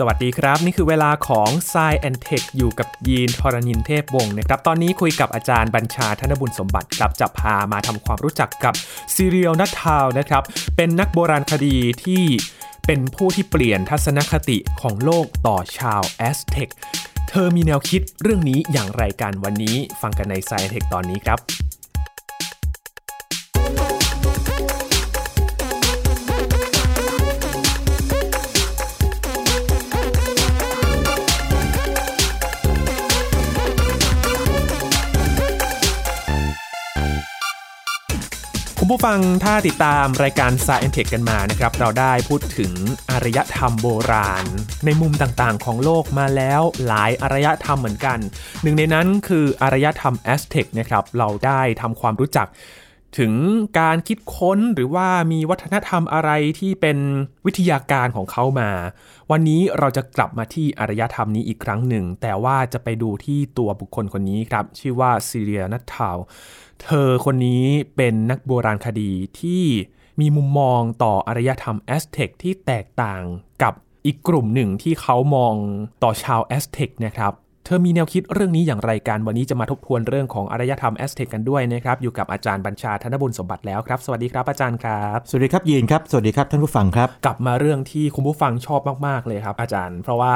สวัสดีครับ นี่คือเวลาของ s ซแอนเทคอยู่กับยีนทรณินเทพวงศ์นะครับ ตอนนี้คุยกับอาจารย์บัญชาธนบุญสมบัติครับจะพามาทำความรู้จักกับ Zelia Nuttall นะครับ เป็นนักโบราณคดีที่เป็นผู้ที่เปลี่ยนทัศนคติของโลกต่อชาวแอสเท็กเธอมีแนวคิดเรื่องนี้อย่างไรกันวันนี้ ฟังกันใน s ซแอนเทคตอนนี้ครับ คุณผู้ฟังถ้าติดตามรายการ Science Tech กันมานะครับ เราได้พูดถึงอารยธรรมโบราณ ในมุมต่างๆ ของโลกมาแล้วหลายอารยธรรมเหมือนกัน หนึ่งในนั้นคืออารยธรรมแอสเท็กนะครับ เราได้ทำความรู้จักถึงการคิดค้นหรือว่ามีวัฒนธรรมอะไรที่เป็นวิทยาการของเขามา วันนี้เราจะกลับมาที่อารยธรรมนี้อีกครั้งหนึ่ง แต่ว่าจะไปดูที่ตัวบุคคลคนนี้ครับ ชื่อว่าซีเรียนัททาว เธอคนนี้เป็นนักโบราณคดีที่มีมุมมองต่ออารยธรรมแอสเท็กที่แตกต่างกับอีกกลุ่มหนึ่งที่เขามองต่อชาวแอสเท็กนะครับ เธอมีแนวคิดเรื่องนี้อย่างไรกัน วันนี้จะมาทบทวนเรื่องของอารยธรรมแอสเท็กกันด้วยนะครับ อยู่กับอาจารย์บัญชาธนบุญสมบัติแล้วครับ สวัสดีครับอาจารย์ครับ สวัสดีครับยีนครับ สวัสดีครับท่านผู้ฟังครับ กลับมาเรื่องที่คุณผู้ฟังชอบมาก ๆ เลยครับ อาจารย์ เพราะว่า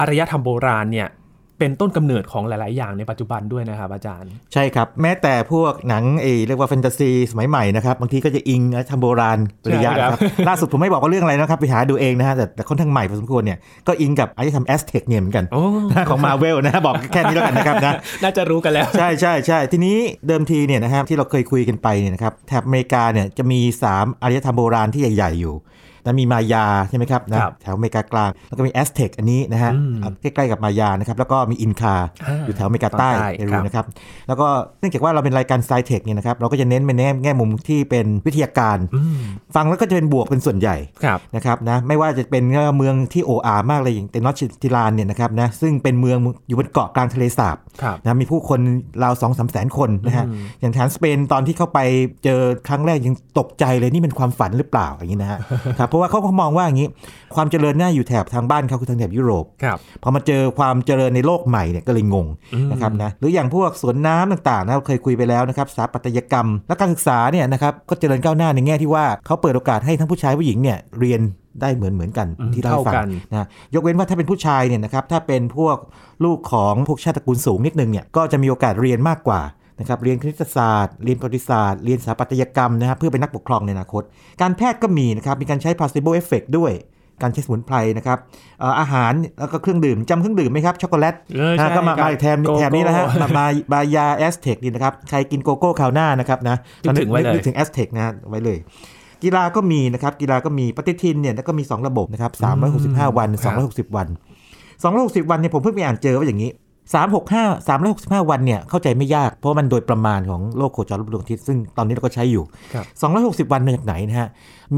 อารยธรรมโบราณเนี่ย เป็นต้นกำเนิดของหลาย ๆ อย่างในปัจจุบันด้วยนะครับอาจารย์ ใช่ครับ แม้แต่พวกหนังเอเรียกว่าแฟนตาซีสมัยใหม่นะครับบางทีก็จะอิงทำโบราณปริยาครับล่าสุดผมไม่บอกว่าเรื่องอะไรนะครับ ไปหาดูเองนะฮะแต่แต่ค่อนข้างใหม่พอสมควรเนี่ยก็อิงกับอารยธรรมแอสเท็กเนี่ยเหมือนกันของมาเวลนะบอกแค่นี้แล้วกันนะครับนะน่าจะรู้กันแล้ว ใช่ใช่ใช่ทีนี้เดิมทีเนี่ยนะครับที่เราเคยคุยกันไปเนี่ยนะครับแถบอเมริกาเนี่ยจะมี 3อารยธรรมโบราณที่ใหญ่ ๆ อยู่ นะมีมายาใช่ไหมครับนะแถวอเมริกากลาง แล้วก็มีแอสเท็กอันนี้นะฮะใกล้ๆกับมายานะครับแล้วก็มีอินคาอยู่แถวอเมริกาใต้เอรูนะครับแล้วก็เนื่องจากว่าเราเป็นรายการไซเทคเนี่ยนะครับเราก็จะเน้นไปแง่แง่มุมที่เป็นวิทยาการ ฟังแล้วก็จะเป็นบวกเป็นส่วนใหญ่นะครับนะไม่ว่าจะเป็นเมืองที่โออามากเลยอย่างเตนอชติลานเนี่ยนะครับนะซึ่งเป็นเมืองอยู่บนเกาะกลางทะเลสาบนะมีผู้คนราวสองสามแสนคนนะฮะอย่างแถนสเปนตอนที่เข้าไปเจอครั้งแรกยังตกใจเลยนี่เป็นความฝันหรือเปล่าอย่างนี้นะฮะครับเพราะว่าเขามองว่าอย่างนี้ ความเจริญน่าอยู่แถบทางบ้านเขาคือทางแถบยุโรปพอมาเจอความเจริญในโลกใหม่เนี่ยก็เลยงงนะครับนะหรืออย่างพวกสวนน้ำต่างๆนะเราเคยคุยไปแล้วนะครับสถาปัตยกรรม และการศึกษาเนี่ยนะครับก็เจริญก้าวหน้าในแง่ที่ว่าเขาเปิดโอกาสให้ทั้งผู้ชายผู้หญิงเนี่ยเรียนได้เหมือนเหมือนกันที่ได้ฟังนะยกเว้นว่าถ้าเป็นผู้ชายเนี่ยนะครับถ้าเป็นพวกลูกของพวกชาติตระกูลสูงนิดนึงเนี่ยก็จะมีโอกาสเรียนมากกว่า นะครับเรียนคณิตศาสตร์ เรียนประวัติศาสตร์ เรียนสถาปัตยกรรมนะครับเพื่อเป็นนักปกครองในอนาคต การแพทย์ก็มีนะครับมีการใช้ placebo effect ด้วยการใช้สมุนไพรนะครับอาหารแล้วก็เครื่องดื่มจำเครื่องดื่มไหมครับช็อกโกแลตก็มามาแถบแถบนี้นะฮะมามายาแอสเทคนี่นะครับใครกินโกโก้คราวหน้านะครับนะนึกนึกถึงแอสเทคนะไว้เลย กีฬาก็มีนะครับกีฬาก็มีปฏิทินเนี่ยก็มี 2 ระบบนะครับ365 วัน 260 วัน 260 วันเนี่ยผมเพิ่งไปอ่านเจอว่าอย่างนี้ 365 365 วันเนี่ยเข้าใจไม่ยากเพราะมันโดยประมาณของโลกโคจรรอบดวงอาทิตย์ซึ่งตอนนี้เราก็ใช้อยู่ 260 วันมาจากไหนนะฮะ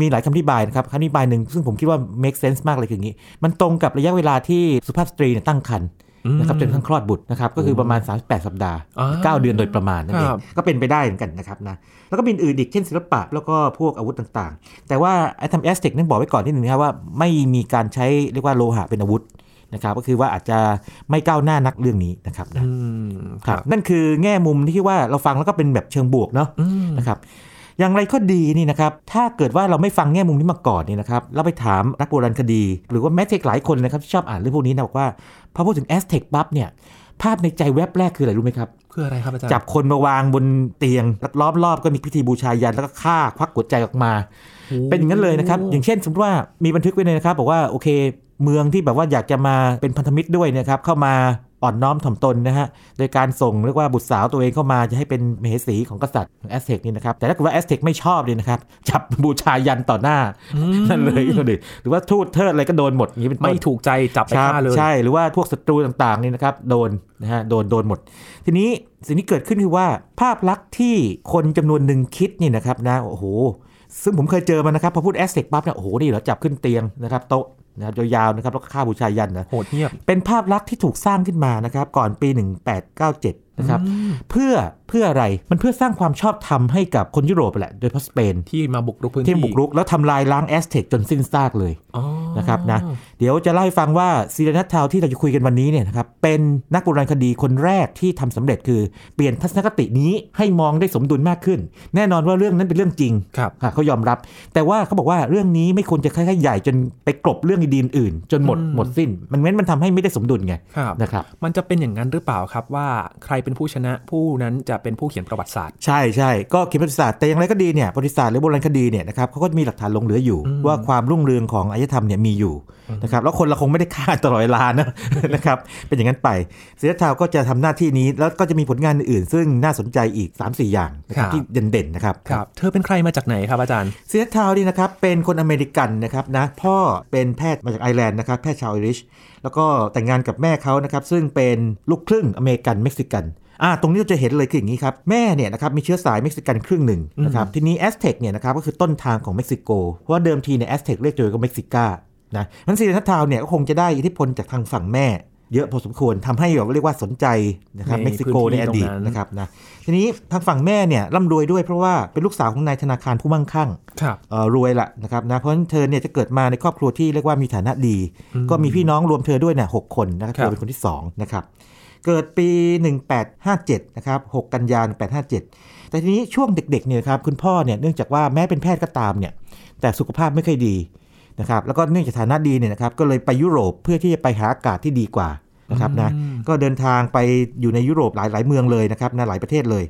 มีหลายคำอธิบายนะครับคำอธิบายหนึ่งซึ่งผมคิดว่า make sense มากเลยคืออย่างนี้ มันตรงกับระยะเวลาที่สุภาพสตรีตั้งครรภ์นะครับจนทั้งคลอดบุตรนะครับก็คือประมาณ 38 สัปดาห์ 9 เดือนโดยประมาณนั่นเองก็เป็นไปได้เหมือนกันนะครับนะแล้วก็มีอื่นอีกเช่นศิลปะแล้วก็พวกอาวุธต่างๆ แต่ว่าไอ้ทำแอสเทคนั้นบอกไว้ก่อนที่หนึ่งนะครับว่าไม่มีการใช้เรียกว่าโลหะเป็นอาวุธ นะครับก็คือว่าอาจจะไม่ก้าวหน้านักเรื่องนี้นะครับนะครับนั่นคือแง่มุมที่ว่าเราฟังแล้วก็เป็นแบบเชิงบวกเนาะนะครับอย่างไรก็ดีนี่นะครับ ถ้าเกิดว่าเราไม่ฟังแง่มุมนี้มาก่อนนี่นะครับ เราไปถามนักโบราณคดี หรือว่าแม้แต่หลายคนนะครับที่ชอบอ่านเรื่องพวกนี้นะบอกว่าพอพูดถึงแอสเทคปั๊บเนี่ย ภาพในใจแวบแรกคืออะไรรู้ไหมครับคืออะไรครับอาจารย์จับคนมาวางบนเตียงล้อมรอบก็มีพิธีบูชายันแล้วก็ฆ่าควักหัวใจออกมา เป็นอย่างนั้นเลยนะครับ อย่างเช่นสมมติว่ามีบันทึกไว้เลยนะครับ บอกว่าโอเค เมืองที่แบบว่าอยากจะมาเป็นพันธมิตรด้วยนะครับเข้ามาอ่อนน้อมถ่อมตนนะฮะ โดยการส่งเรียกว่าบุตรสาวตัวเองเข้ามาจะให้เป็นมเหสีของกษัตริย์แอสเทกนี่นะครับ แต่ถ้าเกิดว่าแอสเทกไม่ชอบเลยนะครับ จับบูชายัญต่อหน้า นั่นเลยก็เลยหรือว่าทูตเทิดอะไรก็โดนหมดนี้เป็นไม่ถูกใจจับไปฆ่าเลย ใช่ หรือว่าพวกศัตรูต่างๆนี่นะครับโดนนะฮะโดนโดนหมด ทีนี้สิ่งที่เกิดขึ้นคือว่าภาพลักษณ์ที่คนจำนวนหนึ่งคิดนี่นะครับนะโอ้โหซึ่งผมเคยเจอมานะครับพอพูดแอสเทกปั๊บเนี่ยโอ้โหนี่เหรอจับขึ้นเตียงนะครับโต๊ะ นะครับยาวๆนะครับแล้วก็ฆ่าบูชายัญนะโหดเหี้ยเป็นภาพลักษณ์ที่ถูกสร้างขึ้นมานะครับก่อนปี 1897 นะครับเพื่อ เพื่ออะไรมันเพื่อสร้างความชอบธรรมให้กับคนยุโรปแหละ โดยเฉพาะสเปน ที่มาบุกรุกพื้นที่ที่บุกรุก แล้วทำลายล้างแอสเท็กจนสิ้นซากเลยนะครับนะเดี๋ยวจะเล่าให้ฟังว่าซีเรนัททาวที่เราจะคุยกันวันนี้เนี่ยนะครับเป็นนักโบราณคดีคนแรกที่ทำสำเร็จคือเปลี่ยนทัศนคตินี้ให้มองได้สมดุลมากขึ้น แน่นอนว่าเรื่องนั้นเป็นเรื่องจริงครับค่ะเขายอมรับ แต่ว่าเขาบอกว่าเรื่องนี้ไม่ควรจะค่อยๆใหญ่จนไปกลบเรื่องดีๆอื่น จนหมดอืมหมดสิ้น มันงั้นมันทำให้ไม่ได้สมดุลไงครับนะครับมันจะเป็นอย่างนั้นหรือเปล่าครับว่าใครเป็นผู้ชนะผู้นั้นจะเป็นผู้เขียนประวัติศาสตร์ ใช่ใช่ก็เขียนประวัติศาสตร์แต่อย่างไรก็ดีเนี่ยประวัติศาสตร์หรือโบราณคดีเนี่ยนะครับเขาก็มีหลักฐานหลงเหลืออยู่ ว่าความรุ่งเรืองของอารยธรรมเนี่ยมีอยู่นะครับแล้วคนเราคงไม่ได้ฆ่าตลอดเวลานะนะครับเป็นอย่างนั้นไปเสียทาวก็จะทำหน้าที่นี้ แล้วก็จะมีผลงานอื่นๆซึ่งน่าสนใจอีก 3-4 อย่างนะครับครับที่เด่นๆนะครับครับเธอเป็นใครมาจากไหนครับอาจารย์เซียทาวนี่นะครับเป็นคนอเมริกันนะครับนะพ่อเป็นแพทย์มาจากไอร์แลนด์นะครับแพทย์ชาวไอริชแล้วก็แต่งงานกับแม่เขานะครับซึ่งเป็นลูกครึ่งอเมริกันเม็กซิกัน อ่าตรงนี้เราจะเห็นเลยคืออย่างนี้ครับ แม่เนี่ยนะครับมีเชื้อสายเม็กซิกันครึ่งหนึ่งนะครับทีนี้แอสเท็กเนี่ยนะครับก็คือต้นทางของเม็กซิโก เพราะว่าเดิมทีเนี่ยแอสเท็กเรียกตัวเองว่าเม็กซิกานะนั้น Zelia Nuttall เนี่ยก็คงจะได้อิทธิพลจากทางฝั่งแม่ เยอะพอสมควรทำให้แบบว่าเรียกว่าสนใจนะครับในเม็กซิโกพื้นที่ในอดีตตรงนั้นนะครับนะทีนี้ทางฝั่งแม่เนี่ยร่ำรวยด้วยเพราะว่าเป็นลูกสาวของนายธนาคารผู้มั่งคั่งครับเอ่อรวยละนะครับนะเพราะฉะนั้นเธอเนี่ยจะเกิดมาในครอบครัวที่เรียกว่ามีฐานะดี ก็มีพี่น้องรวมเธอด้วยเนี่ยหกคนนะครับครับเธอเป็นคนที่2นะครับ เกิดปี 1857 นะครับ 6 กันยายน1857 แต่ทีนี้ช่วงเด็กๆเนี่ยครับคุณพ่อเนี่ยเนื่องจากว่าแม้เป็นแพทย์ก็ตามเนี่ยแต่สุขภาพไม่ค่อยดีนะครับแล้วก็เนื่องจากฐานะดีเนี่ยนะครับก็เลยไปยุโรปเพื่อที่จะไปหาอากาศที่ดีกว่า นะครับนะก็เดินทางไปอยู่ในยุโรปหลายหลายเมืองเลยนะครับนะหลายประเทศเลย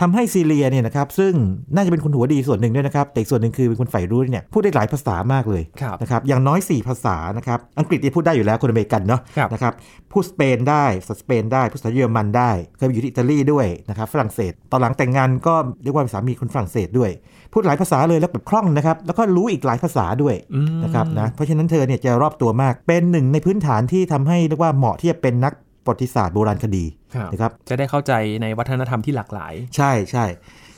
ทำให้ซีเรียเนี่ยนะครับซึ่งน่าจะเป็นคนหัวดีส่วนหนึ่งด้วยนะครับแต่อีกส่วนหนึ่งคือเป็นคนใฝ่รู้เนี่ยพูดได้หลายภาษามากเลยครับนะครับอย่างน้อย 4 ภาษานะครับอังกฤษเนี่ยพูดได้อยู่แล้วคนอเมริกันเนาะครับนะครับพูดสเปนได้ภาษาสเปนได้พูดภาษาเยอรมันได้ เคยไปอยู่ที่อิตาลีด้วยนะครับฝรั่งเศส ตอนหลังแต่งงานก็เรียกว่าเป็นสามีคนฝรั่งเศสด้วย พูดหลายภาษาเลยแล้วแบบคล่องนะครับ แล้วก็รู้อีกหลายภาษาด้วยอืมนะครับนะเพราะฉะนั้นเธอเนี่ยจะรอบตัวมากเป็นหนึ่งในพื้นฐานที่ทำให้เรียกว่าเหมาะที่จะเป็นนักประวัติศาสตร์โบราณคดีครับนะครับจะได้เข้าใจในวัฒนธรรมที่หลากหลาย ใช่ใช่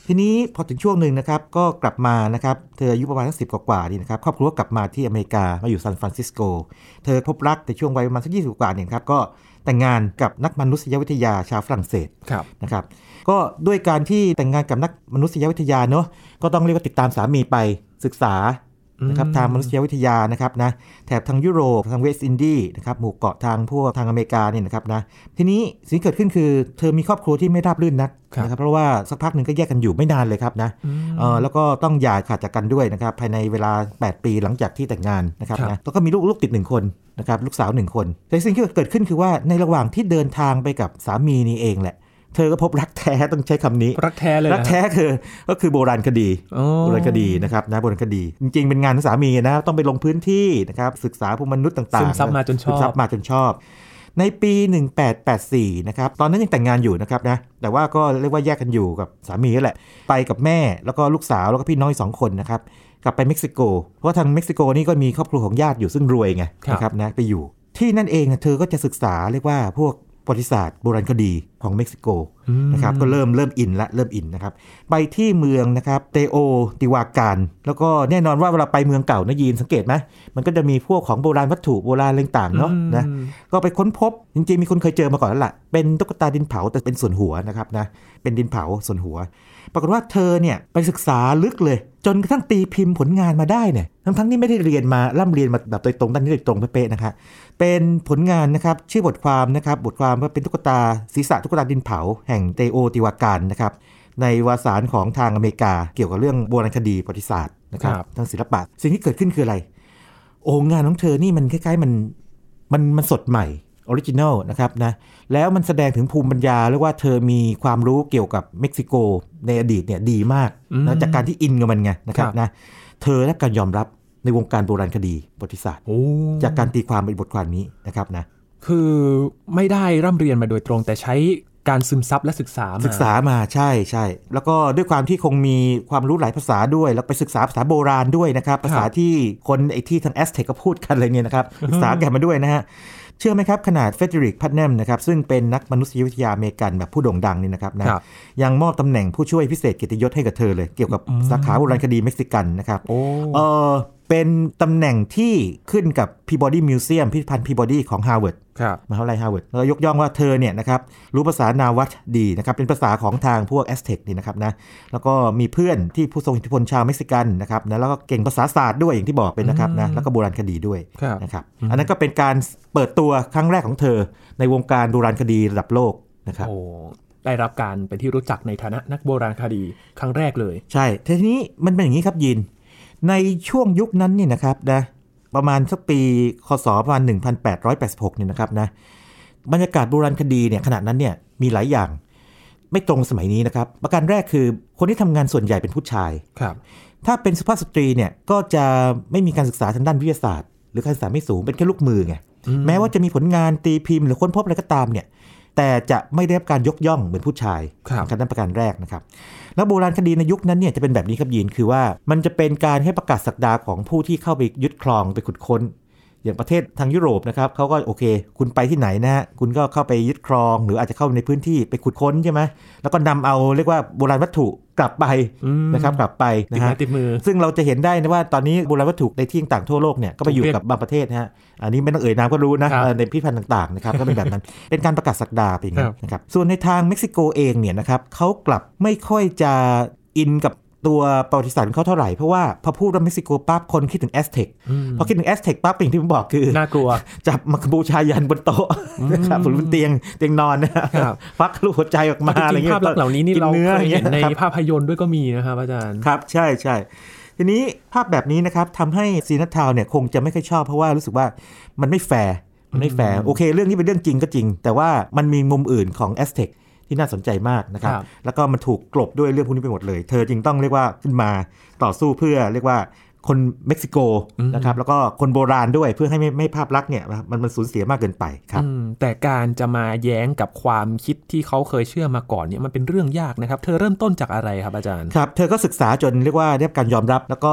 ทีนี้พอถึงช่วงหนึ่งนะครับก็กลับมานะครับเธออายุประมาณสักสิบกว่าๆนี่นะครับครอบครัวกลับมาที่อเมริกามาอยู่ซานฟรานซิสโก เธอพบรักในช่วงวัยประมาณสักยี่สิบกว่าเนี่ยครับก็แต่งงานกับนักมนุษยวิทยาชาวฝรั่งเศสครับนะครับ ก็ด้วยการที่แต่งงานกับนักมนุษยวิทยาเนอะก็ต้องเรียกว่าติดตามสามีไปศึกษานะครับอืมทางมนุษยวิทยานะครับนะแถบทางยุโรปทางเวสต์อินดีนะครับหมู่เกาะทางพวกทางอเมริกาเนี่ยนะครับนะทีนี้สิ่งที่เกิดขึ้นคือ เธอมีครอบครัวที่ไม่ราบรื่นนักครับนะครับเพราะว่าสักพักหนึ่งก็แยกกันอยู่ไม่นานเลยครับนะเออแล้วก็ต้องหย่าขาดจากกันด้วยนะครับภายในเวลา 8 ปีหลังจากที่แต่งงานนะครับครับนะแล้วก็มีลูกลูกติดหนึ่งคนนะครับลูกสาวหนึ่งคน แต่สิ่งที่เกิดขึ้นคือว่าในระหว่างที่เดินทางไปกับสามีนี่เองแหละ เธอก็พบรักแท้ต้องใช้คำนี้ รักแท้เลยรักแท้คือก็คือโบราณคดีโอ้โบราณคดีนะครับนะโบราณคดี จริง ๆ เป็นงานของสามีนะต้องไปลงพื้นที่นะครับศึกษาภูมิมนุษย์ต่างๆซึมซับมาจนชอบซึมซับมาจนชอบ ในปี 1884 นะครับ ตอนนั้นยังแต่งงานอยู่นะครับนะแต่ว่าก็เรียกว่าแยกกันอยู่กับสามีนั่นแหละ ไปกับแม่แล้วก็ลูกสาวแล้วก็พี่น้องอีกสองคนนะครับกลับไปเม็กซิโก เพราะว่าทางเม็กซิโกนี่ก็มีครอบครัวของญาติอยู่ซึ่งรวยไงนะครับนะไปอยู่ที่นั่นเองเธอก็จะศึกษาเรียกว่าพวก ประวัติศาสตร์โบราณคดีของเม็กซิโกอืมนะครับก็เริ่มเริ่มอินละเริ่มอินนะครับไปที่เมืองนะครับเตโอติวาการแล้วก็แน่นอนว่าเวลาไปเมืองเก่านะยีนสังเกตไหมมันก็จะมีพวกของโบราณวัตถุโบราณอะไรต่างๆเนาะนะอืมก็ไปค้นพบจริงๆมีคนเคยเจอมาก่อนแล้วล่ะเป็นตุ๊กตาดินเผาแต่เป็นส่วนหัวนะครับนะเป็นดินเผาส่วนหัว ปรากฏว่าเธอเนี่ยไปศึกษาลึกเลย จนกระทั่งตีพิมพ์ผลงานมาได้เนี่ยทั้งๆที่ไม่ได้เรียนมาร่ำเรียนมาแบบโดยตรงด้านนี้โดยตรงเป๊ะๆนะคะเป็นผลงานนะครับชื่อบทความนะครับบทความว่าเป็นตุ๊กตาศีรษะตุ๊กตาดินเผา แห่งเตโอติวากานนะครับในวารสารของทางอเมริกา เกี่ยวกับเรื่องโบราณคดีประวัติศาสตร์นะครับครับทางศิลปะสิ่งที่เกิดขึ้นคืออะไร โอ้งานของเธอนี่มันคล้ายๆมันมันมันสดใหม่ original นะครับนะแล้วมันแสดงถึงภูมิปัญญาเรียกว่าเธอมีความรู้เกี่ยวกับเม็กซิโกในอดีตเนี่ยดีมากอืมนะจากการที่อินกับมันไงนะครับครับนะเธอได้รับการยอมรับในวงการโบราณคดีประวัติศาสตร์โอ้จากการตีความในบทความนี้นะครับนะคือไม่ได้ร่ำเรียนมาโดยตรงแต่ใช้การซึมซับและศึกษามาศึกษามาใช่ใช่แล้วก็ด้วยความที่คงมีความรู้หลายภาษาด้วย แล้วไปศึกษาภาษาโบราณด้วยนะครับ ภาษาที่คนไอ้ที่ทางแอสเทคก็พูดกันอะไรเนี่ยนะครับศึกษาแกนมาด้วยนะฮะ เชื่อไหมครับ ขนาด Frederic Putnam นะครับซึ่งเป็นนักมนุษยวิทยาอเมริกันแบบผู้โด่งดังนี่นะครับนะครับยังมอบตำแหน่งผู้ช่วยพิเศษเกียรติยศให้กับเธอเลย เกี่ยวกับสาขาโบราณคดีเม็กซิกันนะครับโอ้เออ เป็นตำแหน่งที่ขึ้นกับ Peabody Museum พิพิธภัณฑ์ Peabody ของ Harvard ครับมหาวิทยาลัยฮาร์วาร์ดแล้วยกย่องว่าเธอเนี่ยนะครับรู้ภาษานาวัตล์ดีนะครับเป็นภาษาของทางพวกแอสเท็กนี่นะครับนะแล้วก็มีเพื่อนที่ผู้ทรงอิทธิพลชาวเม็กซิกันนะครับนะแล้วก็เก่งภาษาศาสตร์ด้วยอย่างที่บอกเป็นนะครับนะแล้วก็โบราณคดีด้วยนะครับอันนั้นก็เป็นการเปิดตัวครั้งแรกของเธอ ในวงการโบราณคดีระดับโลกนะครับได้รับการเป็นที่รู้จักในฐานะนักโบราณคดีครั้งแรกเลย ใช่ทีนี้มันเป็นอย่างนี้ครับยิน ในช่วงยุคนั้นนี่นะครับนะประมาณสักปีคศประมาณ 1886เนี่ยนะครับนะบรรยากาศโบราณคดีเนี่ยขณะนั้นเนี่ยมีหลายอย่าง ไม่ตรงสมัยนี้นะครับ ประการแรกคือคนที่ทำงานส่วนใหญ่เป็นผู้ชายครับ ถ้าเป็นสุภาพสตรีเนี่ยก็จะไม่มีการศึกษาทางด้านวิทยาศาสตร์ หรือการศึกษาไม่สูงเป็นแค่ลูกมือไงแม้ว่าจะมีผลงานตีพิมพ์หรือค้นพบอะไรก็ตามเนี่ย แต่จะไม่ได้รับการยกย่องเหมือนผู้ชายการนั้นประการแรกนะครับ แล้วโบราณคดีในยุคนั้นเนี่ยจะเป็นแบบนี้ครับยีนคือว่ามันจะเป็นการให้ประกาศสักดาของผู้ที่เข้าไปยึดครองไปขุดค้น อย่างประเทศทางยุโรปนะครับเขาก็โอเค คุณไปที่ไหนนะฮะคุณก็เข้าไปยึดครอง หรืออาจจะเข้าในพื้นที่ไปขุดค้นใช่ไหมแล้วก็นำเอาเรียกว่าโบราณวัตถุกลับไปนะครับกลับไปนะฮะติดมือ ซึ่งเราจะเห็นได้นะว่าตอนนี้โบราณวัตถุในที่ต่างทั่วโลกเนี่ยก็ไปอยู่กับบางประเทศนะฮะอันนี้ไม่ต้องเอ่ยนามก็รู้นะในพิพิธภัณฑ์ต่างๆนะครับก็เป็นแบบนั้นเป็นการประกาศศักดาเป็นอย่างนี้นะครับส่วนในทางเม็กซิโกเองเนี่ยนะครับเขากลับไม่ค่อยจะอินกับ ตัวประวัติศาสตร์เขาเท่าไหร่ เพราะว่าพอพูดว่าเม็กซิโกปั๊บคนคิดถึงแอสเท็กพอคิดถึงแอสเท็กปั๊บอย่างที่ผมบอกคือ น่ากลัว จับมาบูชายันบนโต๊ะนะครับบนเตียงเตียงนอนนะครับควักลูกหัวใจออกมาอะไรเงี้ยภาพเหล่านี้นี่เราเคยเห็นในภาพยนตร์ด้วยก็มีนะครับอาจารย์ครับ ใช่ใช่ทีนี้ภาพแบบนี้นะครับทำให้ซีนัททาวเนี่ยคงจะไม่ค่อยชอบเพราะว่ารู้สึกว่ามันไม่แฟร์มันไม่แฟร์โอเค เรื่องนี้เป็นเรื่องจริงก็จริง แต่ว่ามันมีมุมอื่นของแอสเท็ก ที่น่าสนใจมากนะครับ แล้วก็มันถูกกลบด้วยเรื่องพวกนี้ไปหมดเลย เธอจึงต้องเรียกว่าขึ้นมาต่อสู้เพื่อเรียกว่า คนเม็กซิโกนะครับแล้วก็คนโบราณด้วยเพื่อให้ไม่ไม่ภาพลักษณ์เนี่ยมันมันสูญเสียมากเกินไปครับแต่การจะมาแย้งกับความคิดที่เขาเคยเชื่อมาก่อนเนี่ยมันเป็นเรื่องยากนะครับ เธอเริ่มต้นจากอะไรครับอาจารย์ครับเธอก็ศึกษาจนเรียกว่าได้รับการยอมรับ แล้วก็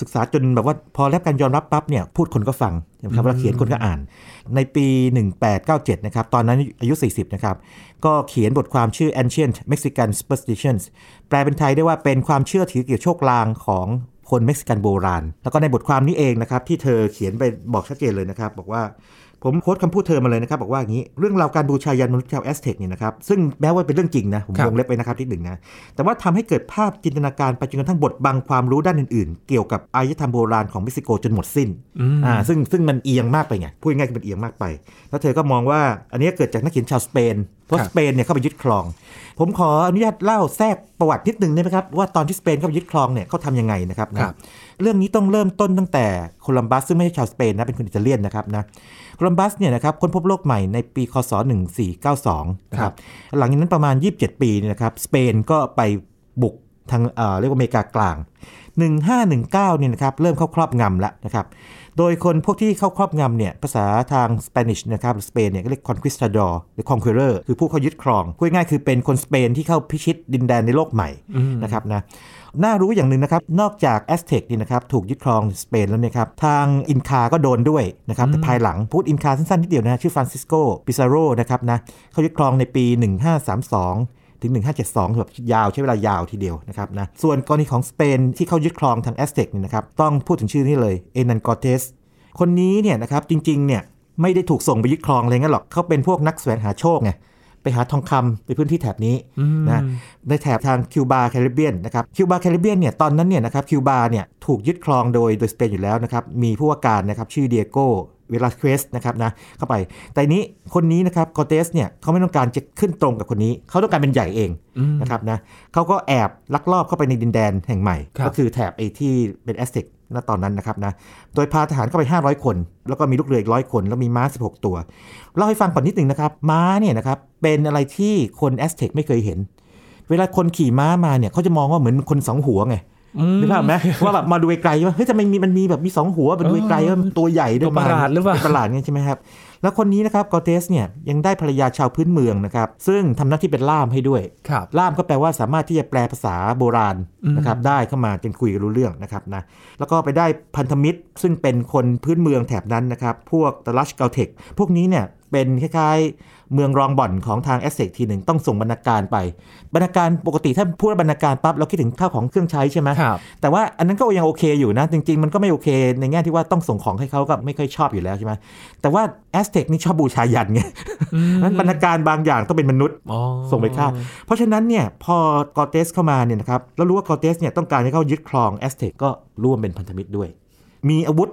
ศึกษาจนแบบว่าพอได้รับการยอมรับปั๊บเนี่ยพูดคนก็ฟังนะครับเวลาเขียนคนก็อ่าน ในปี 1897 นะครับ ตอนนั้นอายุ 40 นะครับ ก็เขียนบทความชื่อ Ancient Mexican Superstitions แปลเป็นไทยได้ว่าเป็นความเชื่อถือเกี่ยวโชคลางของ คนเม็กซิกันโบราณ แล้วก็ในบทความนี้เองนะครับที่เธอเขียนไปบอกชัดเจนเลยนะครับบอกว่าผม quote คำพูดเธอมาเลยนะครับ บอกว่าอย่างนี้เรื่องราวการบูชายันมนุษย์ชาวแอสเท็กเนี่ยนะครับซึ่งแม้ว่าเป็นเรื่องจริงนะ ผมวงเล็บไปนะครับที่หนึ่งนะ แต่ว่าทำให้เกิดภาพจินตนาการไปจนกระทั่งบทบังความรู้ด้านอื่นๆ เกี่ยวกับอารยธรรมโบราณของเม็กซิโกจนหมดสิ้นอ่าซึ่งซึ่งมันเอียงมากไปไงพูดง่ายๆมันเอียงมากไป แล้วเธอก็มองว่าอันนี้เกิดจากนักเขียนชาวสเปน เพราะสเปนเนี่ยเข้าไปยึดครอง ผมขออนุญาตเล่าแทรกประวัตินิดนึงได้ไหมครับ ว่าตอนที่สเปนเข้าไปยึดครองเนี่ยเขาทำยังไงนะครับนะเรื่องนี้ต้องเริ่มต้นตั้งแต่โคลัมบัสซึ่งไม่ใช่ชาวสเปนนะเป็นคนอิตาเลียนนะครับนะโคลัมบัสเนี่ยนะครับค้นพบโลกใหม่ในปีคศ 1492นะครับหลังจากนั้นประมาณ 27 ปีเนี่ยนะครับสเปนก็ไปบุกทางเอ่อเรียกว่าอเมริกากลาง 1519เนี่ยนะครับเริ่มเข้าครอบงำแล้วนะครับ โดยคนพวกที่เข้าครอบงำเนี่ยภาษาทาง Spanish นะครับสเปนเนี่ยก็เรียก conquistador หรือ conqueror คือผู้เข้ายึดครองพูดง่ายคือเป็นคนสเปนที่เข้าพิชิตดินแดนในโลกใหม่นะครับนะน่ารู้อย่างหนึ่งนะครับ นอกจากแอสเท็กนี่นะครับถูกยึดครองสเปนแล้วเนี่ยครับ ทางอินคาก็โดนด้วยนะครับ แต่ภายหลังพูดอินคาสั้นๆนิดเดียวนะ ชื่อฟรานซิสโก ปิซาร์โรนะครับนะเขายึดครองในปี 1532 ถึง 1572แบบยาวใช้เวลายาวทีเดียวนะครับนะส่วนกรณีของสเปนที่เขายึดครองทางแอสเท็กนี่นะครับต้องพูดถึงชื่อนี้เลยเอร์นันกอร์เตสคนนี้เนี่ยนะครับจริงๆเนี่ยไม่ได้ถูกส่งไปยึดครองอะไรเงี้ยหรอกเขาเป็นพวกนักแสวงหาโชคไงไปหาทองคำในพื้นที่แถบนี้นะในแถบทางคิวบาแคริบเบียนนะครับคิวบาแคริบเบียนเนี่ยตอนนั้นเนี่ยนะครับคิวบาเนี่ยถูกยึดครองโดยโดยสเปนอยู่แล้วนะครับมีผู้ว่าการนะครับชื่อดิเอโก เวลาซเกซนะครับนะเข้าไป แต่นี้คนนี้นะครับกอร์เตสเนี่ยเขาไม่ต้องการจะขึ้นตรงกับคนนี้ เขาต้องการเป็นใหญ่เองนะครับนะเขาก็แอบลักลอบเข้าไปในดินแดนแห่งใหม่ ก็คือแถบไอที่เป็นแอสเท็กณตอนนั้นนะครับนะ โดยพาทหารเข้าไป 500 คน แล้วก็มีลูกเรืออีกร้อยคน แล้วมีม้า 16 ตัว เล่าให้ฟังก่อนนิดนึงนะครับ ม้าเนี่ยนะครับ เป็นอะไรที่คนแอสเท็กไม่เคยเห็น เวลาคนขี่ม้ามาเนี่ยเขาจะมองว่าเหมือนคนสองหัวไง นึกภาพไหมว่าแบบมาดูไกลว่าเฮ้ยจะไม่มีมันมีแบบมีสองหัวมันดูไกลว่าตัวใหญ่ด้วยประหลาดหรือเปล่าประหลาดไงใช่ไหมครับ แล้วคนนี้นะครับกอเตสเนี่ยยังได้ภรรยาชาวพื้นเมืองนะครับ ซึ่งทำหน้าที่เป็นล่ามให้ด้วยล่ามก็แปลว่าสามารถที่จะแปลภาษาโบราณนะครับได้เข้ามาจนคุยกันรู้เรื่องนะครับนะแล้วก็ไปได้พันธมิตรซึ่งเป็นคนพื้นเมืองแถบนั้นนะครับ พวกตลัชเกาเทคพวกนี้เนี่ยเป็นคล้ายๆ เมืองรองบ่อนของทางแอสเซกทีหนึ่งต้องส่งบรรณาการไป บรรณาการปกติถ้าพูดบรรณาการปั๊บเราคิดถึงข้าวของเครื่องใช้ใช่ไหมครับแต่ว่าอันนั้นก็ยังโอเคอยู่นะ จริง ๆ มันก็ไม่โอเค ในแง่ที่ว่าต้องส่งของให้เขาก็ไม่ค่อยชอบอยู่แล้วใช่ไหมแต่ว่าแอสเทกนี่ชอบบูชายันไงนั้นบรรณาการบางอย่างต้องเป็นมนุษย์อ๋อส่งไปฆ่าเพราะฉะนั้นเนี่ยพอกอร์เตสเข้ามาเนี่ยนะครับแล้วรู้ว่ากอร์เตสเนี่ยต้องการให้เขายึดครองแอสเทกก็ร่วมเป็นพันธมิตรด้วย มีอาวุธ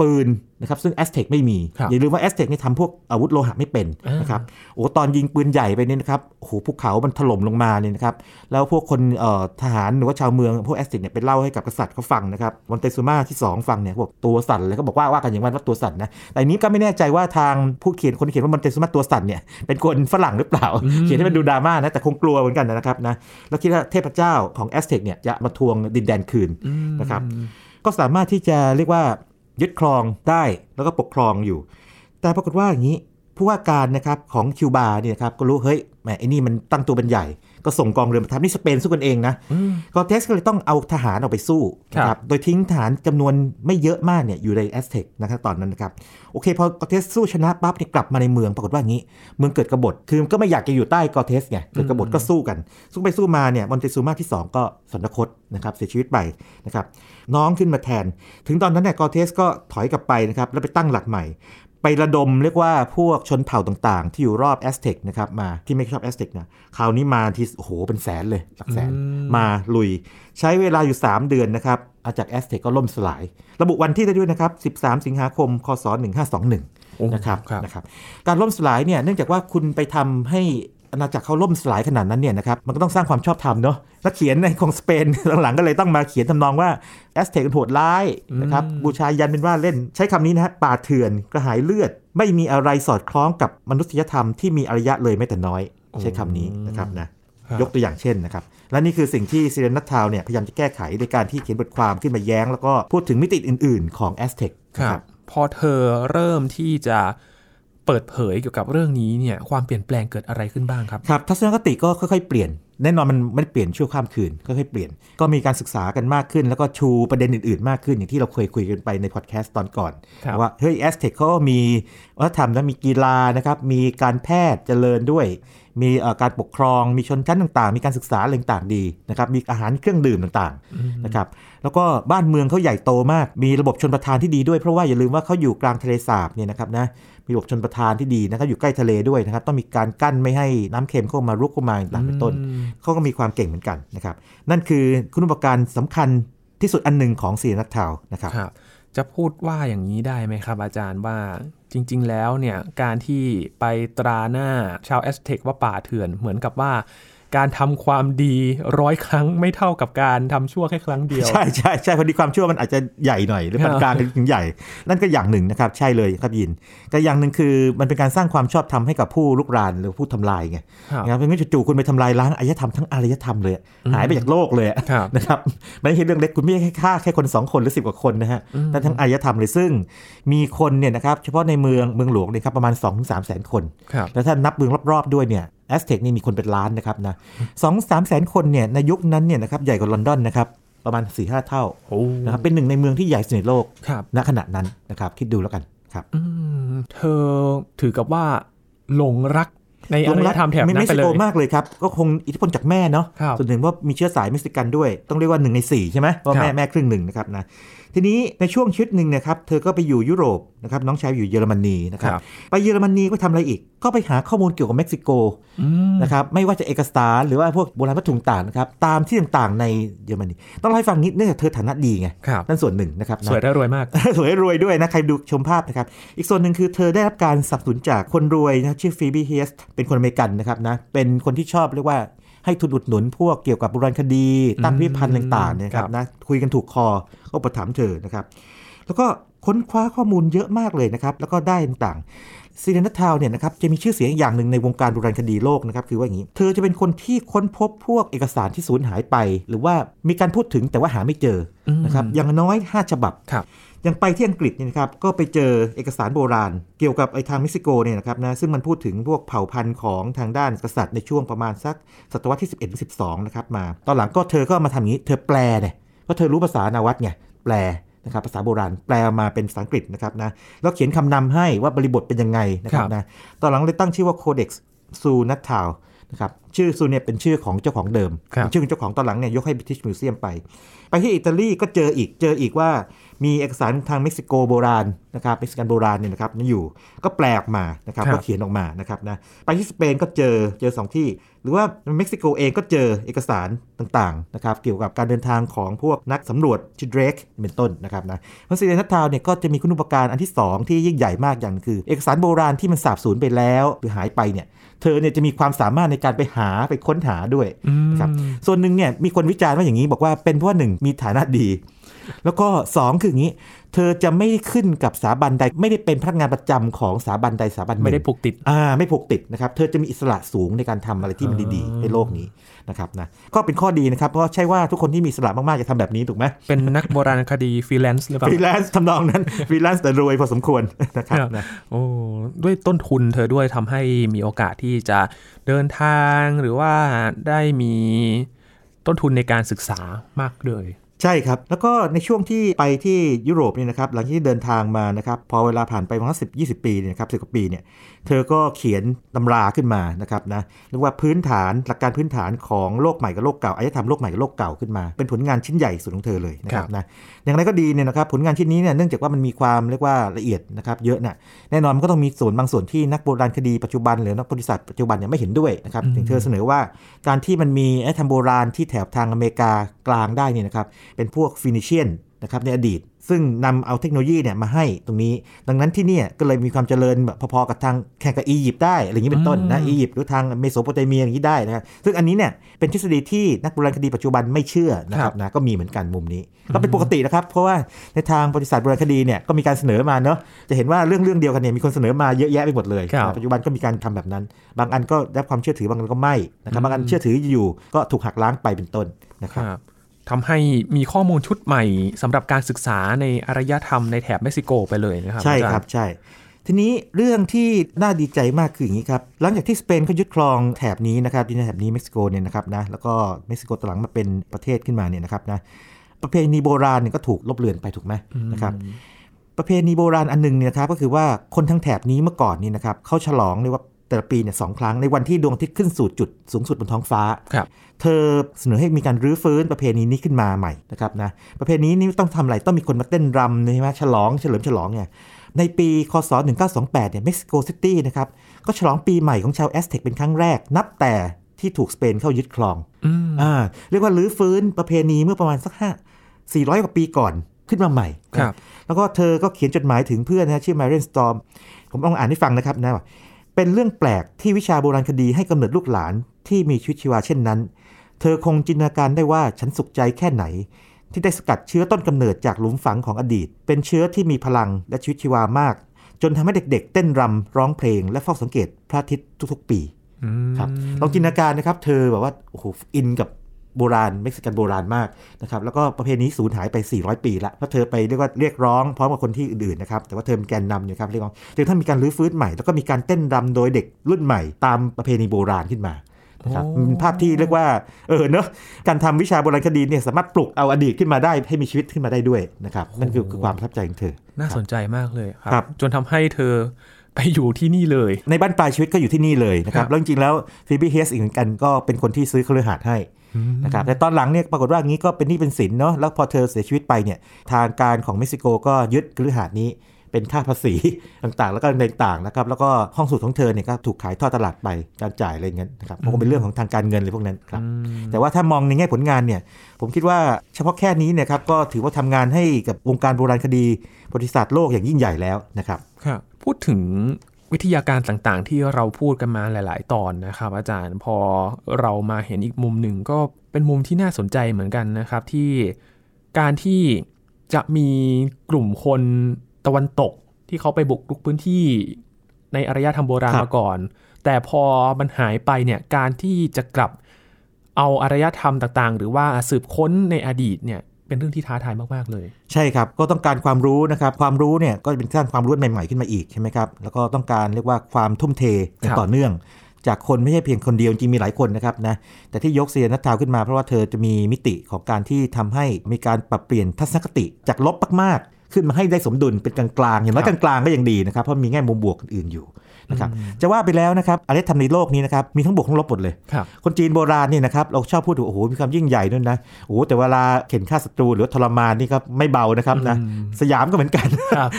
ปืนนะครับซึ่งแอสเทกไม่มีครับอย่าลืมว่าแอสเทกนี่ทำพวกอาวุธโลหะไม่เป็นอ่านะครับโอ้ตอนยิงปืนใหญ่ไปเนี่ยนะครับโอ้โหภูเขามันถล่มลงมาเนี่ยนะครับแล้วพวกคนเอ่อทหารหรือว่าชาวเมือง พวกแอสเทกเนี่ยไปเล่าให้กับกษัตริย์เขาฟังนะครับวันเตซูมาที่ 2 ฟังเนี่ยบอกตัวสั่นเลยเขาบอกว่าว่ากันอย่างนั้นว่าตัวสั่นนะแต่อันนี้ก็ไม่แน่ใจว่าทางผู้เขียนคนที่เขียนว่ามันเตซูมาตัวสั่นเนี่ยเป็นคนฝรั่งหรือเปล่า เขียนให้มันดูดราม่านะแต่คงกลัวเหมือนกันนะครับนะแล้วคิดว่าเทพเจ้าของแอสเทกเนี่ยจะมาทวงดินแดนคืนนะครับก็สามารถที่จะเรียกว่า ยึดครองได้แล้วก็ปกครองอยู่ แต่ปรากฏว่าอย่างนี้ผู้ว่าการนะครับของคิวบาเนี่ยครับก็รู้เฮ้ยแหมไอ้นี่มันตั้งตัวเป็นใหญ่ ก็ส่งกองเรือมาทัพนี่สเปนสู้กันเองนะกอร์เทสก็เลยต้องเอาทหารออกไปสู้นะคครัรับบโดยทิ้งทหารจำนวนไม่เยอะมากเนี่ยอยู่ในแอสเทกนะครับตอนนั้นนะครับโอเคพอกอร์เทสสู้ชนะปั๊บเนี่ยกลับมาในเมืองปรากฏว่าอย่างนี้ เมืองเกิดกบฏคือก็ไม่อยากจะอยู่ใต้กอร์เทสไงเกิดกบฏก็สู้กัน สู้ไปสู้มาเนี่ยมอนเตซูมาที่ 2 ก็สวรรคตนะครับเสียชีวิตไปนะครับน้องขึ้นมาแทน ถึงตอนนั้นเนี่ยกอร์เทสก็ถอยกลับไปนะครับแล้วไปตั้งหลักใหม่ ไประดมเรียกว่าพวกชนเผ่าต่างๆ ที่อยู่รอบแอสเทกนะครับมาที่ไม่ชอบแอสเทกนะคราวนี้มาที่โอ้โหเป็นแสนเลยหลักแสนมาลุย ใช้เวลาอยู่ 3 เดือนนะครับอาจากแอสเทกก็ล่มสลาย ระบุวันที่ได้ด้วยนะครับ 13 สิงหาคม คศ 1521โอ้นะครับครับนะครับ การล่มสลายเนี่ยเนื่องจากว่าคุณไปทำให้ อาณาจักรเขาล่มสลายขนาดนั้นเนี่ยนะครับมันก็ต้องสร้างความชอบธรรมเนาะแล้วเขียนในของสเปนหลังๆก็เลยต้องมาเขียนทำนองว่าแอสเทกโหดร้ายนะครับบูชายันเป็นว่าเล่น ใช้คำนี้นะฮะป่าเถื่อนกระหายเลือด ไม่มีอะไรสอดคล้องกับมนุษยธรรมที่มีอารยะเลยแม้แต่น้อย ใช้คำนี้นะครับนะครับยกตัวอย่างเช่นนะครับ และนี่คือสิ่งที่ซีเรนัททาวเนี่ยพยายามจะแก้ไขในการที่เขียนบทความขึ้นมาแย้ง แล้วก็พูดถึงมิติอื่น ๆ ของ a z t e c ครับ พอเธอเริ่มที่จะ เปิดเผยเกี่ยวกับเรื่องนี้เนี่ยความเปลี่ยนแปลงเกิดอะไรขึ้นบ้างครับครับทัศนคติก็ค่อยๆเปลี่ยนแน่นอนมันไม่ได้เปลี่ยนชั่วข้ามคืนค่อยๆเปลี่ยน ก็มีการศึกษากันมากขึ้น แล้วก็ชูประเด็นอื่นๆ มากขึ้นอย่างที่เราเคยคุยกันไปในพอดแคสต์ตอนก่อนครับว่าเฮ้ยแอสเทคเขาก็มีวัฒนธรรมนะมีกีฬานะครับมีการแพทย์เจริญด้วย มีเอ่อการปกครอง มีชนชั้นต่างๆ มีการศึกษาอะไรต่างๆดีนะครับมีอาหารเครื่องดื่มต่างๆนะครับแล้วก็บ้านเมืองเขาใหญ่โตมาก มีระบบชนประทานที่ดีด้วยเพราะว่าอย่าลืมว่าเขาอยู่กลางทะเลสาบเนี่ยนะครับนะมีระบบชนประทานที่ดีนะครับอยู่ใกล้ทะเลด้วยนะครับต้องมีการกั้นไม่ให้น้ำเค็มเข้ามารุกเข้ามาต่างๆเป็นต้นเขาก็มีความเก่งเหมือนกันนะครับนั่นคือคุณอุปการสำคัญที่สุดอันหนึ่งของซีนัททาวนะครับครับ จะพูดว่าอย่างนี้ได้ไหมครับ อาจารย์ว่าจริง ๆ แล้วเนี่ยการที่ไปตราหน้าชาวแอสเทกว่าป่าเถื่อนเหมือนกับว่า การทำความดีร้อยครั้งไม่เท่ากับการทำชั่วแค่ครั้งเดียว ใช่ใช่ใช่พอดีความชั่วมันอาจจะใหญ่หน่อย หรือปานกลางถึงใหญ่ นั่นก็อย่างหนึ่งนะครับ ใช่เลยครับยินก็อย่างหนึ่งคือมันเป็นการสร้างความชอบธรรมให้กับผู้ลุกรานหรือผู้ทำลายไงครับนะครับเพราะงั้นจู่ๆคุณไปทำลายล้างอารยธรรมทั้งอารยธรรมเลย หายไปจากโลกเลยครับนะครับไม่ใช่เรื่องเล็กคุณไม่ใช่แค่ฆ่าแค่คนสองคนหรือสิบกว่าคนนะฮะนั่นทั้งอารยธรรมเลยซึ่งมีคนเนี่ยนะครับเฉพาะในเมืองเมืองหลวงเนี่ยครับประมาณ2-3ถึงแสนคนครับแล้วถ้านับเมืองรอบๆด้วยเนี่ย แอสเทกนี่มีคนเป็นล้านนะครับนะสองสามแสนคนเนี่ยในยุคนั้นเนี่ยนะครับใหญ่กว่าลอนดอนนะครับประมาณสี่ห้าเท่าโอ้นะครับเป็นหนึ่งในเมืองที่ใหญ่สุดในโลกครับณขณะนั้นนะครับคิดดูแล้วกันครับอืมเธอถึงกับว่าหลงรักในอารยธรรมแถบเม็กซิโกนั้นไปเลยมากเลยครับ ก็คงอิทธิพลจากแม่เนาะครับส่วนหนึ่งว่ามีเชื้อสายเม็กซิกันด้วย ต้องเรียกว่าหนึ่งในสี่ใช่ไหมเพราะครับแม่แม่ครึ่งหนึ่งนะครับนะ ทีนี้ในช่วงชีวิตหนึ่งนะครับเธอก็ไปอยู่ยุโรปนะครับน้องชายอยู่เยอรมนีนะครับครับไปเยอรมนีก็ทำอะไรอีก ก็ไปหาข้อมูลเกี่ยวกับเม็กซิโกอืมนะครับไม่ว่าจะเอกสารหรือว่าพวกโบราณวัตถุต่างๆนะครับตามที่ต่างๆในเยอรมนีต้องเล่าให้ฟังนิดเนื่องจากเธอฐานะดีไงครับนั่นส่วนหนึ่งนะครับนะสวยและรวยมาก สวยรวยด้วยนะใครดูชมภาพนะครับอีกส่วนหนึ่งคือเธอได้รับการสนับสนุนจากคนรวยนะชื่อฟีบีเฮสเป็นคนอเมริกันนะครับนะเป็นคนที่ชอบเรียกว่า ให้ทุนอุดหนุนพวกเกี่ยวกับโบราณคดี ตั้งพิพิธภัณฑ์ต่างๆเนี่ยนะคครัรับบนะคุยกันถูกคอก็ประถามเธอนะครับ แล้วก็ค้นคว้าข้อมูลเยอะมากเลยนะครับ แล้วก็ได้ต่างๆซีเรนัททาวเนี่ยนะครับจะมีชื่อเสียงอีกอย่างหนึ่งในวงการโบราณคดีโลกนะครับคือว่าอย่างนี้ เธอจะเป็นคนที่ค้นพบพวกเอกสารที่สูญหายไป หรือว่ามีการพูดถึงแต่ว่าหาไม่เจออนะครับอย่างน้อย 5 ฉบับครับอ ย่างไปที่อังกฤษเนี่ยนะครับก็ไปเจอเอกสารโบราณ เกี่ยวกับไอ้ทางเม็กซิโกเนี่ยนะครับนะซึ่งมันพูดถึงพวกเผ่าพันธุ์ของทางด้านกษัตริย์ในช่วงประมาณสักศตวรรษที่ 11 ถึง 12 นะครับมา ตอนหลังก็เธอก็มาทำอย่างนี้ เธอแปลเนี่ยเพราะเธอรู้ภาษานาวัตไงแปลนะครับภาษาโบราณแปลมาเป็นภาษาอังกฤษนะครับนะแล้วเขียนคำนำให้ว่าบริบทเป็นยังไงนะครับนะตอนหลังเลยตั้งชื่อว่า Codex ซูนัททาว นะครับชื่อซูเนี่ยเป็นชื่อของเจ้าของเดิม ชื่อของเจ้าของตอนหลังเนี่ยยกให้ British Museum ไป ไปที่อิตาลีก็เจออีกเจออีกว่ามีเอกสารทางเม็กซิโกโบราณนะครับเม็กซิกันโบราณเนี่ยนะครับนี่อยู่ก็แปลออกมานะครับก็เขียนออกมานะครับนะไปที่สเปนก็เจอเจอสองที่ หรือว่าเม็กซิโกเองก็เจอเอกสารต่างๆนะครับเกี่ยวกับการเดินทางของพวกนักสำรวจชิดเดรกเป็นต้นนะครับนะเพราะซีเรนัททาวเนี่ยก็จะมีคุณอุปการอันที่ 2 ที่ยิ่งใหญ่มากอย่างคือ เอกสารโบราณที่มันสาบสูญไปแล้ว หรือหายไปเนี่ย เธอเนี่ยจะมีความสามารถในการไปหาไปค้นหาด้วยครับส่วนหนึ่งเนี่ยมีคนวิจารณ์ว่าอย่างนี้บอกว่าเป็นเพราะหนึ่งมีฐานะดี แล้วก็ 2 คืออย่างนี้ เธอจะไม่ขึ้นกับสถาบันใด ไม่ได้เป็นพนักงานประจำของสถาบันใดสถาบันไม่ได้ผูกติดอ่าไม่ผูกติดนะครับ เธอจะมีอิสระสูงในการทำอะไรที่มันดีๆในโลกนี้นะครับนะก็เป็นข้อดีนะครับ เพราะใช่ว่าทุกคนที่มีอิสระมากๆจะทำแบบนี้ถูกไหมเป็นนักโบราณคดีฟรีแลนซ์หรือเปล่าฟรีแลนซ์ทำนองนั้นฟรีแลนซ์แต่รวยพอสมควรนะครับนะโอ้ด้วยต้นทุนเธอด้วยทำให้มีโอกาสที่จะเดินทางหรือว่าได้มีต้นทุนในการศึกษามากเลย ใช่ครับ แล้วก็ในช่วงที่ไปที่ยุโรปเนี่ยนะครับหลังที่เดินทางมานะครับพอเวลาผ่านไปประมาณสิบยี่สิบปีเนี่ยครับสิบกว่าปีเนี่ยเธอก็เขียนตำราขึ้นมานะครับนะเรียกว่าพื้นฐานหลักการพื้นฐานของโลกใหม่กับโลกเก่าอารยธรรมโลกใหม่กับโลกเก่าขึ้นมา เป็นผลงานชิ้นใหญ่สุดของเธอเลยนะครับนะ อย่างไรก็ดีเนี่ยนะครับผลงานชิ้นนี้เนี่ยเนื่องจากว่ามันมีความเรียกว่าละเอียดนะครับเยอะนะแน่นอนมันก็ต้องมีส่วนบางส่วนที่นักโบราณคดีปัจจุบันหรือนักประวัติศาสตร์ปัจจุบันเนี่ยไม่เห็นด้วยนะครับถึงเธอเสนอว่าการที่มันมีอารยธรรมโบราณที่แถบทางอเมริกากลางได้เนี่ยนะครับเป็นพวกฟินิชเชียนนะครับในอดีต ซึ่งนำเอาเทคโนโลยีเนี่ยมาให้ตรงนี้ ดังนั้นที่นี่ก็เลยมีความเจริญพอๆกับทางแข่งกับอียิปต์ได้อะไรอย่างนี้เป็นต้นนะอียิปต์หรือทางเมโสโปเตเมียอย่างนี้ได้นะครับซึ่งอันนี้เนี่ยเป็นทฤษฎีที่นักโบราณคดีปัจจุบันไม่เชื่อนะครับนะก็มีเหมือนกันมุมนี้ก็เป็นปกตินะครับ เพราะว่าในทางบริษัทโบราณคดีเนี่ยก็มีการเสนอมาเนาะจะเห็นว่าเรื่องเรื่องเดียวกันเนี่ยมีคนเสนอมาเยอะแยะไปหมดเลย ปัจจุบันก็มีการทำแบบนั้น บางอันก็ได้ความเชื่อถือบางอันก็ไม่นะครับบางอันเชื่อถืออยู่ก็ถูกหักล้างไปเป็นต้นนะครับ ทำให้มีข้อมูลชุดใหม่สำหรับการศึกษาในอารยธรรมในแถบเม็กซิโกไปเลยนะครับใช่ครับใช่ ทีนี้เรื่องที่น่าดีใจมากคืออย่างนี้ครับ หลังจากที่สเปนเขายึดครองแถบนี้นะครับที่แถบนี้เม็กซิโกเนี่ยนะครับนะแล้วก็เม็กซิโกตหลังมาเป็นประเทศขึ้นมาเนี่ยนะครับนะประเพณีโบราณเนี่ยก็ถูกลบเลือนไปถูกไหมนะครับประเพณีโบราณอันนึงเนี่ยครับก็คือว่าคนทั้งแถบนี้เมื่อก่อนนี่นะครับเขาฉลองเรียกว่า แต่ละปีเนี่ยสองครั้งในวันที่ดวงอาทิตย์ขึ้นสู่จุดสูงสุดบนท้องฟ้าครับเธอเสนอให้มีการรื้อฟื้นประเพณีนี้ขึ้นมาใหม่นะครับนะ ประเพณีนี้ต้องทำอะไร ต้องมีคนมาเต้นรำใช่ไหมฉลองเฉลิมฉลองเนี่ย ในปีคศ 1928 เนี่ยเม็กซิโกซิตี้นะครับ ก็ฉลองปีใหม่ของชาวแอสเท็กเป็นครั้งแรก นับแต่ที่ถูกสเปนเข้ายึดครองอ่าเรียกว่ารื้อฟื้นประเพณีเมื่อประมาณสักห้าสี่ร้อยกว่าปีก่อนขึ้นมาใหม่ครับ แล้วก็เธอก็เขียนจดหมายถึงเพื่อนนะชื่อมาเรียนสตอร์มผมลองอ่านให้ฟังนะครับนะ เป็นเรื่องแปลกที่วิชาโบราณคดีให้กำเนิดลูกหลานที่มีชีวิตชีวาเช่นนั้น เธอคงจินตนาการได้ว่าฉันสุขใจแค่ไหน ที่ได้สกัดเชื้อต้นกำเนิดจากหลุมฝังของอดีต เป็นเชื้อที่มีพลังและชีวิตชีวามาก จนทำให้เด็กๆ เต้นรำร้องเพลง และเฝ้าสังเกตพระอาทิตย์ทุกๆ ปีครับลองจินตนาการนะครับ เธอแบบว่าโอ้โหอินกับ โบราณเม็กซิกันโบราณมากนะครับแล้วก็ประเพณีสูญหายไป 400 ปีละเพราะเธอไปเรียกว่าเรียกร้องพร้อมกับคนที่อื่นๆนะครับแต่ว่าเธอเป็นแกนนำอยู่ครับเรียกร้องจนท่านมีการรื้อฟื้นใหม่แล้วก็มีการเต้นรำโดยเด็กรุ่นใหม่ ตามประเพณีโบราณขึ้นมาครับภาพที่เรียกว่าเออเนอะการทำวิชาโบราณคดีเนี่ยสามารถปลุกเอาอดีตขึ้นมาได้ให้มีชีวิตขึ้นมาได้ด้วยนะครับนั่นคือความประทับใจของเธอ น่าสนใจมากเลยครับ จนทำให้เธอไปอยู่ที่นี่เลย ในบ้านปลายชีวิตก็อยู่ที่นี่เลยนะครับแล้วจริงๆแล้วฟีบี้เฮสอีกเหมือนกันก็เป็นคนที่ซื้อเครือหาดให้ นะครับแต่ตอนหลังเนี่ยปรากฏว่างี้ก็เป็นนี่เป็นสินเนาะแล้วพอเธอเสียชีวิตไปเนี่ยทางการของเม็กซิโกก็ยึดคฤหาสน์นี้เป็นค่าภาษีต่างๆ แล้วก็ในต่างนะครับแล้วก็ห้องสูตรของเธอเนี่ยก็ถูกขายทอดตลาดไปการจ่ายอะไรเงี้ยนะครับมันก็เป็นเรื่องของทางการเงินเลยพวกนั้นครับแต่ว่าถ้ามองในแง่ผลงานเนี่ยผมคิดว่าเฉพาะแค่นี้เนี่ยครับก็ถือว่าทำงานให้กับวงการโบราณคดีประวัติศาสตร์โลกอย่างยิ่งใหญ่แล้วนะครับครับพูดถึง วิทยาการต่างๆ ที่เราพูดกันมาหลาย ๆ ตอนนะครับ อาจารย์พอเรามาเห็นอีกมุมหนึ่งก็เป็นมุมที่น่าสนใจเหมือนกันนะครับ ที่การที่จะมีกลุ่มคนตะวันตกที่เขาไปบุกรุกพื้นที่ในอารยธรรมโบราณมาก่อน แต่พอมันหายไปเนี่ยการที่จะกลับเอาอารยธรรมต่างๆ หรือว่าสืบค้นในอดีตเนี่ย เป็นเรื่องที่ท้าทายมากๆเลย ใช่ครับก็ต้องการความรู้นะครับความรู้เนี่ยก็เป็นสร้างความรู้ใหม่ๆขึ้นมาอีกใช่ไหมครับแล้วก็ต้องการเรียกว่าความทุ่มเทอย่างต่อเนื่อง จากคนไม่ใช่เพียงคนเดียวจริงมีหลายคนนะครับนะแต่ที่ยกเซียนัททาวขึ้นมาเพราะว่าเธอจะมีมิติของการที่ทำให้มีการปรับเปลี่ยนทัศนคติจากลบมากๆขึ้นมาให้ได้สมดุลเป็นกลางๆอย่างน้อยกลางๆก็ยังดีนะครับเพราะมีแง่มุมบวกอื่นอยู่ นะครับจะว่าไปแล้วนะครับอารยธรรมในโลกนี้นะครับมีทั้งบวกทั้งลบหมดเลย คนจีนโบราณนี่นะครับเราชอบพูดถึงโอ้โหมีความยิ่งใหญ่ด้วยนะโอ้โหแต่เวลาเข็นฆ่าศัตรูหรือทรมานนี่ก็ไม่เบานะครับนะสยามก็เหมือนกัน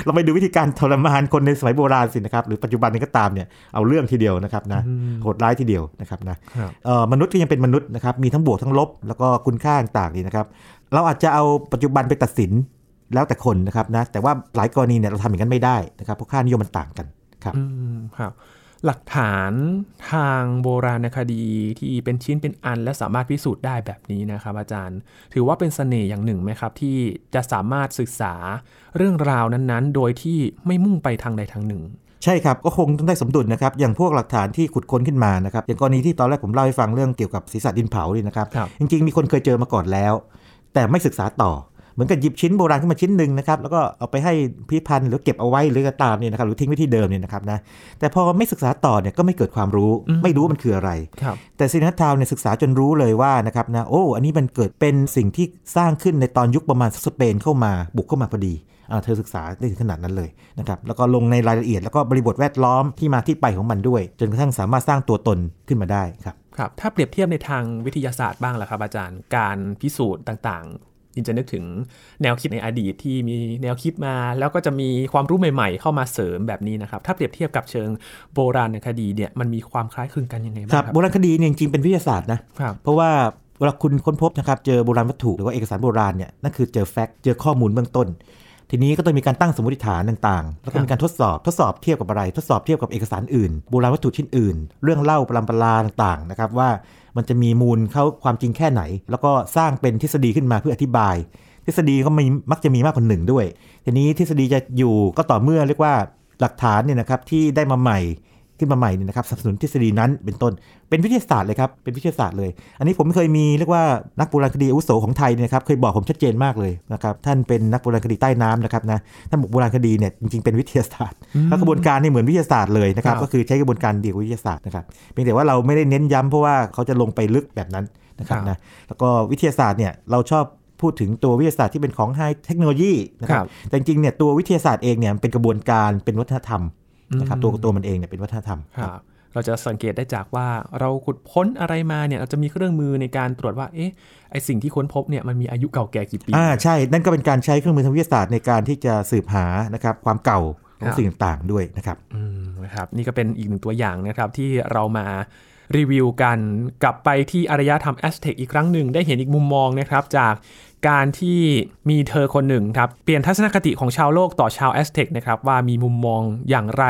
เราไปดูวิธีการทรมานคนในสมัยโบราณสินะครับหรือปัจจุบันนี้ก็ตามเนี่ยเอาเรื่องทีเดียวนะครับนะโหดร้ายทีเดียวนะครับนะมนุษย์ก็ยังเป็นมนุษย์นะครับมีทั้งบวกทั้งลบ แล้วก็คุณค่าต่างๆนี่นะครับเราอาจจะเอาปัจจุบันไปตัดสินแล้วแต่คนนะครับนะแต่ว่าหลายกรณีเนี่ยเราทำอย่างนั้นไม่ได้นะครับเพราะค่านิยมมันต่างกัน ครับครับ หลักฐานทางโบราณคดีที่เป็นชิ้นเป็นอันและสามารถพิสูจน์ได้แบบนี้นะครับ อาจารย์ ถือว่าเป็นสเสน่ห์อย่างหนึ่งไหมครับ ที่จะสามารถศึกษาเรื่องราวนั้นๆ โดยที่ไม่มุ่งไปทางใดทางหนึ่งใช่ครับ ก็คงต้องได้สมดุลนะครับ อย่างพวกหลักฐานที่ขุดค้นขึ้นมานะครับ อย่างกรณีที่ตอนแรกผมเล่าให้ฟังเรื่องเกี่ยวกับศีรษะดินเผานี่นะครับรบจริงๆ มีคนเคยเจอมาก่อนแล้ว แต่ไม่ศึกษาต่อ เหมือนกับหยิบชิ้นโบราณขึ้นมาชิ้นหนึ่งนะครับแล้วก็เอาไปให้พิพันธ์หรือเก็บเอาไว้หรือก็ตามเนี่ยนะครับหรือทิ้งไว้ที่เดิมเนี่ยนะครับนะแต่พอไม่ศึกษาต่อเนี่ยก็ไม่เกิดความรู้ ไม่รู้มันคืออะไร แต่ซินัททาวเนี่ยศึกษาจนรู้เลยว่านะครับนะโอ้อันนี้มันเกิดเป็นสิ่งที่สร้างขึ้นในตอนยุคประมาณสเปนเข้ามาบุกเข้ามาพอดีเธอศึกษาได้ถึงขนาดนั้นเลยนะครับแล้วก็ลงในรายละเอียดแล้วก็บริบทแวดล้อมที่มาที่ไปของมันด้วย จนกระทั่งสามารถสร้างตัวตนขึ้นมาได้ครับครับ ถ้าเปรียบเทียบในทางวิทยาศาสตร์บ้างล่ะครับอาจารย์ การพิสูจน์ต่าง จินจะนึกถึงแนวคิดในอดีตที่มีแนวคิดมา แล้วก็จะมีความรู้ใหม่ๆ เข้ามาเสริมแบบนี้นะครับ ถ้าเปรียบเทียบกับเชิงโบราณคดีเนี่ยมันมีความคล้ายคลึงกันยังไงบ้างครับโบราณคดีเนี่ยจริงเป็นวิทยาศาสตร์นะเพราะว่าเวลาคุณค้นพบนะครับเจอโบราณวัตถุหรือว่าเอกสารโบราณเนี่ยนั่นคือเจอแฟกต์เจอข้อมูลเบื้องต้น ทีนี้ก็ต้องมีการตั้งสมมติฐานต่างๆ แล้วก็มีการทดสอบทดสอบเทียบกับอะไร ทดสอบเทียบกับเอกสารอื่น โบราณวัตถุชิ้นอื่น เรื่องเล่าปรำปราต่างๆนะครับว่ามันจะมีมูลเข้าความจริงแค่ไหน แล้วก็สร้างเป็นทฤษฎีขึ้นมาเพื่ออธิบาย ทฤษฎีก็มีมักจะมีมากกว่าหนึ่งด้วย ทีนี้ทฤษฎีจะอยู่ก็ต่อเมื่อเรียกว่าหลักฐานเนี่ยนะครับที่ได้มาใหม่ ขึ้นมาใหม่เนี่ยนะครับสนับสนุนทฤษฎีนั้นเป็นต้น เป็นวิทยาศาสตร์เลยครับ เป็นวิทยาศาสตร์เลย อันนี้ผมเคยมีเรียกว่านักโบราณคดีอุโสของไทยเนี่ยครับ เคยบอกผมชัดเจนมากเลยนะครับ ท่านเป็นนักโบราณคดีใต้น้ำนะครับนะ ท่านบอกโบราณคดีเนี่ยจริงๆเป็นวิทยาศาสตร์แล้วกระบวนการนี่เหมือนวิทยาศาสตร์เลยนะครับ ก็คือใช้กระบวนการเดียวกับวิทยาศาสตร์นะครับ เพียงแต่ว่าเราไม่ได้เน้นย้ำเพราะว่าเขาจะลงไปลึกแบบนั้นนะครับนะ แล้วก็วิทยาศาสตร์เนี่ยเราชอบพูดถึงตัววิทยาศาสตร์ที่เป็นของไฮเทคโนโลยีนะครับ แต่จริงๆเนี่ยตัววิทยาศาสตร์เองเนี่ยเป็นกระบวนการเป็นวัฒนธรรม นะครับตัวตัวมันเองเนี่ยเป็นวัฒนธรรมครับเราจะสังเกตได้จากว่าเราขุดค้นอะไรมาเนี่ยเราจะมีเครื่องมือในการตรวจว่าเอ๊ะไอสิ่งที่ค้นพบเนี่ยมันมีอายุเก่าแก่กี่ปีอ่าใช่ นั่นก็เป็นการใช้เครื่องมือทางวิทยาศาสตร์ในการที่จะสืบหานะครับความเก่าของสิ่งต่างๆด้วยนะครับอืมนะครับนี่ก็เป็นอีกหนึ่งตัวอย่างนะครับที่เรามารีวิวกันกลับไปที่อารยธรรมแอสเท็กอีกครั้งหนึ่งได้เห็นอีกมุมมองนะครับจากการที่มีเธอคนหนึ่งครับเปลี่ยนทัศนคติของชาวโลกต่อชาวแอสเท็กนะครับว่ามีมุมมองอย่างไร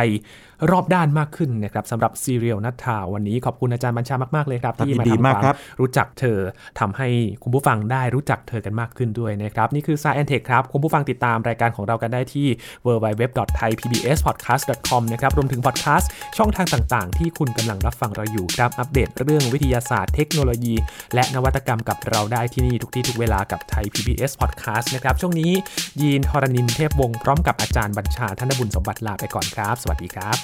รอบด้านมากขึ้นนะครับสำหรับซีเรียลนัททาวันนี้ขอบคุณอาจารย์บัญชามาก ๆ เลยครับ ที่มาทำความรู้จักเธอทำให้คุณผู้ฟังได้รู้จักเธอกันมากขึ้นด้วยนะครับ นี่คือ Science Tech ครับ คุณผู้ฟังติดตามรายการของเรากันได้ที่ www.thaipbspodcast.com นะครับรวมถึงพอดแคสต์ช่องทางต่างๆ ที่คุณกำลังรับฟังเราอยู่ครับอัปเดตเรื่องวิทยาศาสตร์เทคโนโลยี และนวัตกรรมกับเราได้ที่นี่ทุกที่ทุกเวลากับไทย PBS Podcast นะครับ ช่วงนี้ยีนทรณินเทพวงศ์พร้อมกับอาจารย์บัญชาท่ธนบุญสมบัติลาไปก่อนครับ สวัสดีครับ